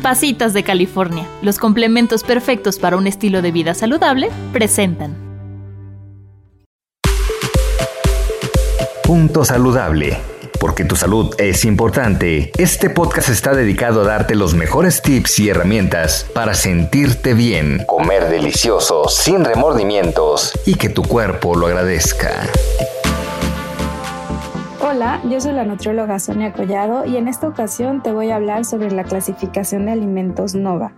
Pasitas de California, los complementos perfectos para un estilo de vida saludable, presentan. Punto Saludable. Porque tu salud es importante, este podcast está dedicado a darte los mejores tips y herramientas para sentirte bien, comer delicioso, sin remordimientos y que tu cuerpo lo agradezca. Hola, yo soy la nutrióloga Sonia Collado y en esta ocasión te voy a hablar sobre la clasificación de alimentos NOVA.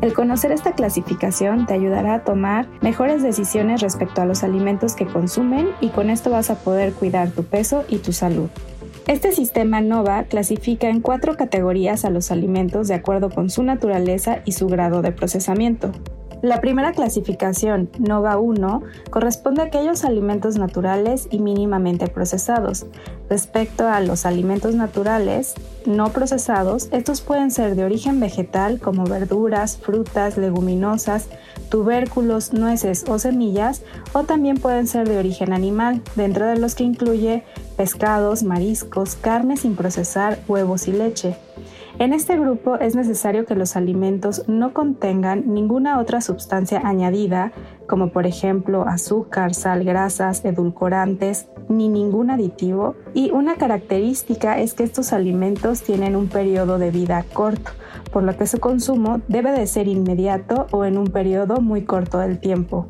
El conocer esta clasificación te ayudará a tomar mejores decisiones respecto a los alimentos que consumen y con esto vas a poder cuidar tu peso y tu salud. Este sistema NOVA clasifica en cuatro categorías a los alimentos de acuerdo con su naturaleza y su grado de procesamiento. La primera clasificación, NOVA 1, corresponde a aquellos alimentos naturales y mínimamente procesados. Respecto a los alimentos naturales no procesados, estos pueden ser de origen vegetal como verduras, frutas, leguminosas, tubérculos, nueces o semillas, o también pueden ser de origen animal, dentro de los que incluye pescados, mariscos, carne sin procesar, huevos y leche. En este grupo es necesario que los alimentos no contengan ninguna otra sustancia añadida, como por ejemplo azúcar, sal, grasas, edulcorantes, ni ningún aditivo, y una característica es que estos alimentos tienen un periodo de vida corto, por lo que su consumo debe de ser inmediato o en un periodo muy corto del tiempo.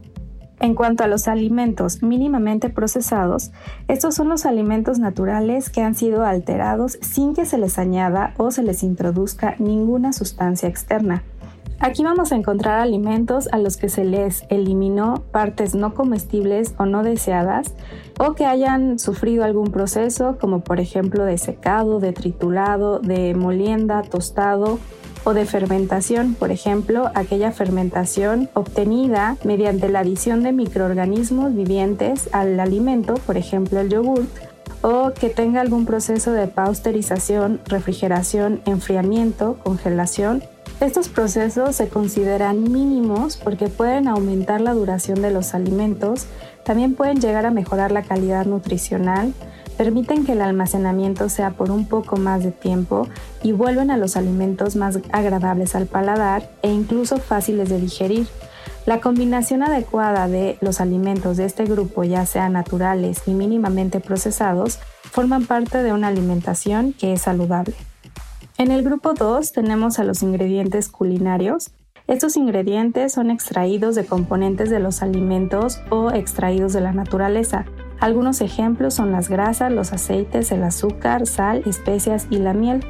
En cuanto a los alimentos mínimamente procesados, estos son los alimentos naturales que han sido alterados sin que se les añada o se les introduzca ninguna sustancia externa. Aquí vamos a encontrar alimentos a los que se les eliminó partes no comestibles o no deseadas o que hayan sufrido algún proceso como por ejemplo de secado, de triturado, de molienda, tostado o de fermentación, por ejemplo, aquella fermentación obtenida mediante la adición de microorganismos vivientes al alimento, por ejemplo el yogurt, o que tenga algún proceso de pasteurización, refrigeración, enfriamiento, congelación. Estos procesos se consideran mínimos porque pueden aumentar la duración de los alimentos, también pueden llegar a mejorar la calidad nutricional, permiten que el almacenamiento sea por un poco más de tiempo y vuelven a los alimentos más agradables al paladar e incluso fáciles de digerir. La combinación adecuada de los alimentos de este grupo, ya sean naturales y mínimamente procesados, forman parte de una alimentación que es saludable. En el grupo 2 tenemos a los ingredientes culinarios. Estos ingredientes son extraídos de componentes de los alimentos o extraídos de la naturaleza, algunos ejemplos son las grasas, los aceites, el azúcar, sal, especias y la miel.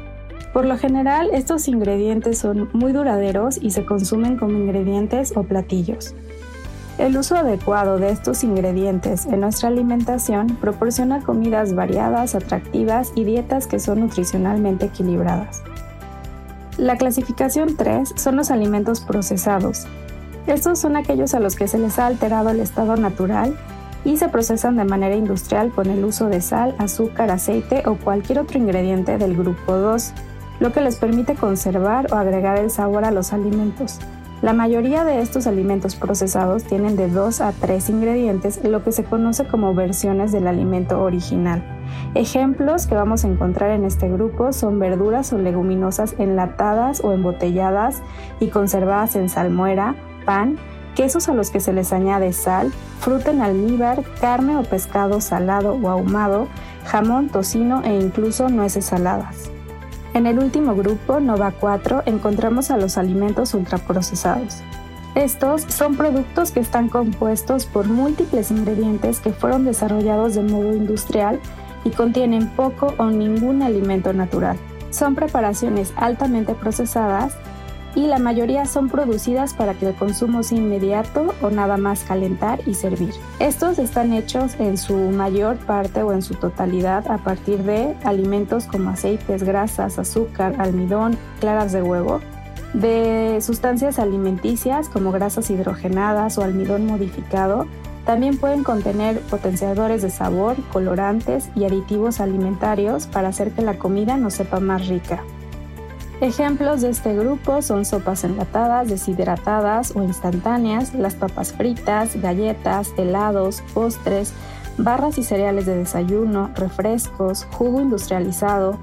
Por lo general, estos ingredientes son muy duraderos y se consumen como ingredientes o platillos. El uso adecuado de estos ingredientes en nuestra alimentación proporciona comidas variadas, atractivas y dietas que son nutricionalmente equilibradas. La clasificación 3 son los alimentos procesados. Estos son aquellos a los que se les ha alterado el estado natural y se procesan de manera industrial con el uso de sal, azúcar, aceite o cualquier otro ingrediente del grupo 2, lo que les permite conservar o agregar el sabor a los alimentos. La mayoría de estos alimentos procesados tienen de 2 a 3 ingredientes, lo que se conoce como versiones del alimento original. Ejemplos que vamos a encontrar en este grupo son verduras o leguminosas enlatadas o embotelladas y conservadas en salmuera, pan, quesos a los que se les añade sal, fruta en almíbar, carne o pescado salado o ahumado, jamón, tocino e incluso nueces saladas. En el último grupo, Nova 4, encontramos a los alimentos ultraprocesados. Estos son productos que están compuestos por múltiples ingredientes que fueron desarrollados de modo industrial y contienen poco o ningún alimento natural. Son preparaciones altamente procesadas y la mayoría son producidas para que el consumo sea inmediato o nada más calentar y servir. Estos están hechos en su mayor parte o en su totalidad a partir de alimentos como aceites, grasas, azúcar, almidón, claras de huevo, de sustancias alimenticias como grasas hidrogenadas o almidón modificado, también pueden contener potenciadores de sabor, colorantes y aditivos alimentarios para hacer que la comida nos sepa más rica. Ejemplos de este grupo son sopas enlatadas, deshidratadas o instantáneas, las papas fritas, galletas, helados, postres, barras y cereales de desayuno, refrescos, jugo industrializado,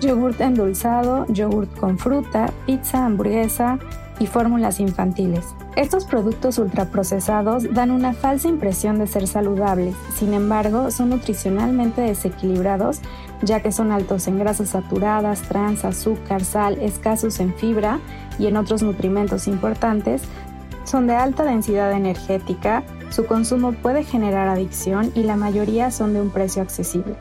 yogurt endulzado, yogurt con fruta, pizza, hamburguesa y fórmulas infantiles. Estos productos ultraprocesados dan una falsa impresión de ser saludables, sin embargo son nutricionalmente desequilibrados ya que son altos en grasas saturadas, trans, azúcar, sal, escasos en fibra y en otros nutrimentos importantes, son de alta densidad energética, su consumo puede generar adicción y la mayoría son de un precio accesible.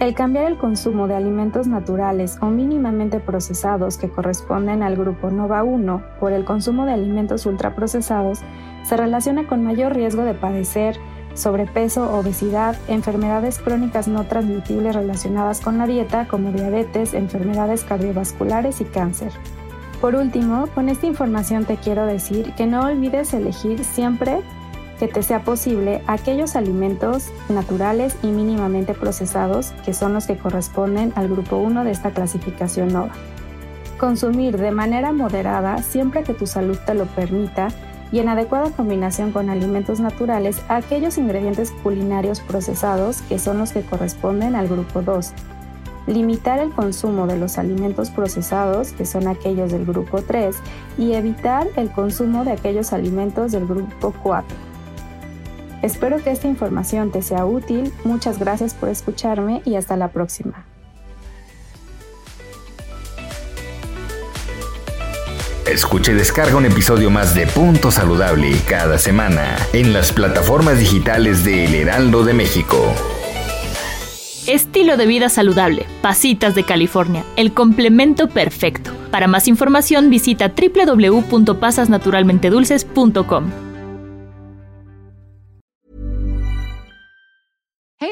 El cambiar el consumo de alimentos naturales o mínimamente procesados que corresponden al grupo NOVA 1 por el consumo de alimentos ultraprocesados se relaciona con mayor riesgo de padecer sobrepeso, obesidad, enfermedades crónicas no transmitibles relacionadas con la dieta como diabetes, enfermedades cardiovasculares y cáncer. Por último, con esta información te quiero decir que no olvides elegir siempre que te sea posible aquellos alimentos naturales y mínimamente procesados que son los que corresponden al grupo 1 de esta clasificación NOVA. Consumir de manera moderada siempre que tu salud te lo permita y en adecuada combinación con alimentos naturales aquellos ingredientes culinarios procesados que son los que corresponden al grupo 2. Limitar el consumo de los alimentos procesados, que son aquellos del grupo 3, y evitar el consumo de aquellos alimentos del grupo 4. Espero que esta información te sea útil, muchas gracias por escucharme y hasta la próxima. Escuche y descarga un episodio más de Punto Saludable cada semana en las plataformas digitales de El Heraldo de México. Estilo de vida saludable, Pasitas de California, el complemento perfecto. Para más información visita www.pasasnaturalmentedulces.com.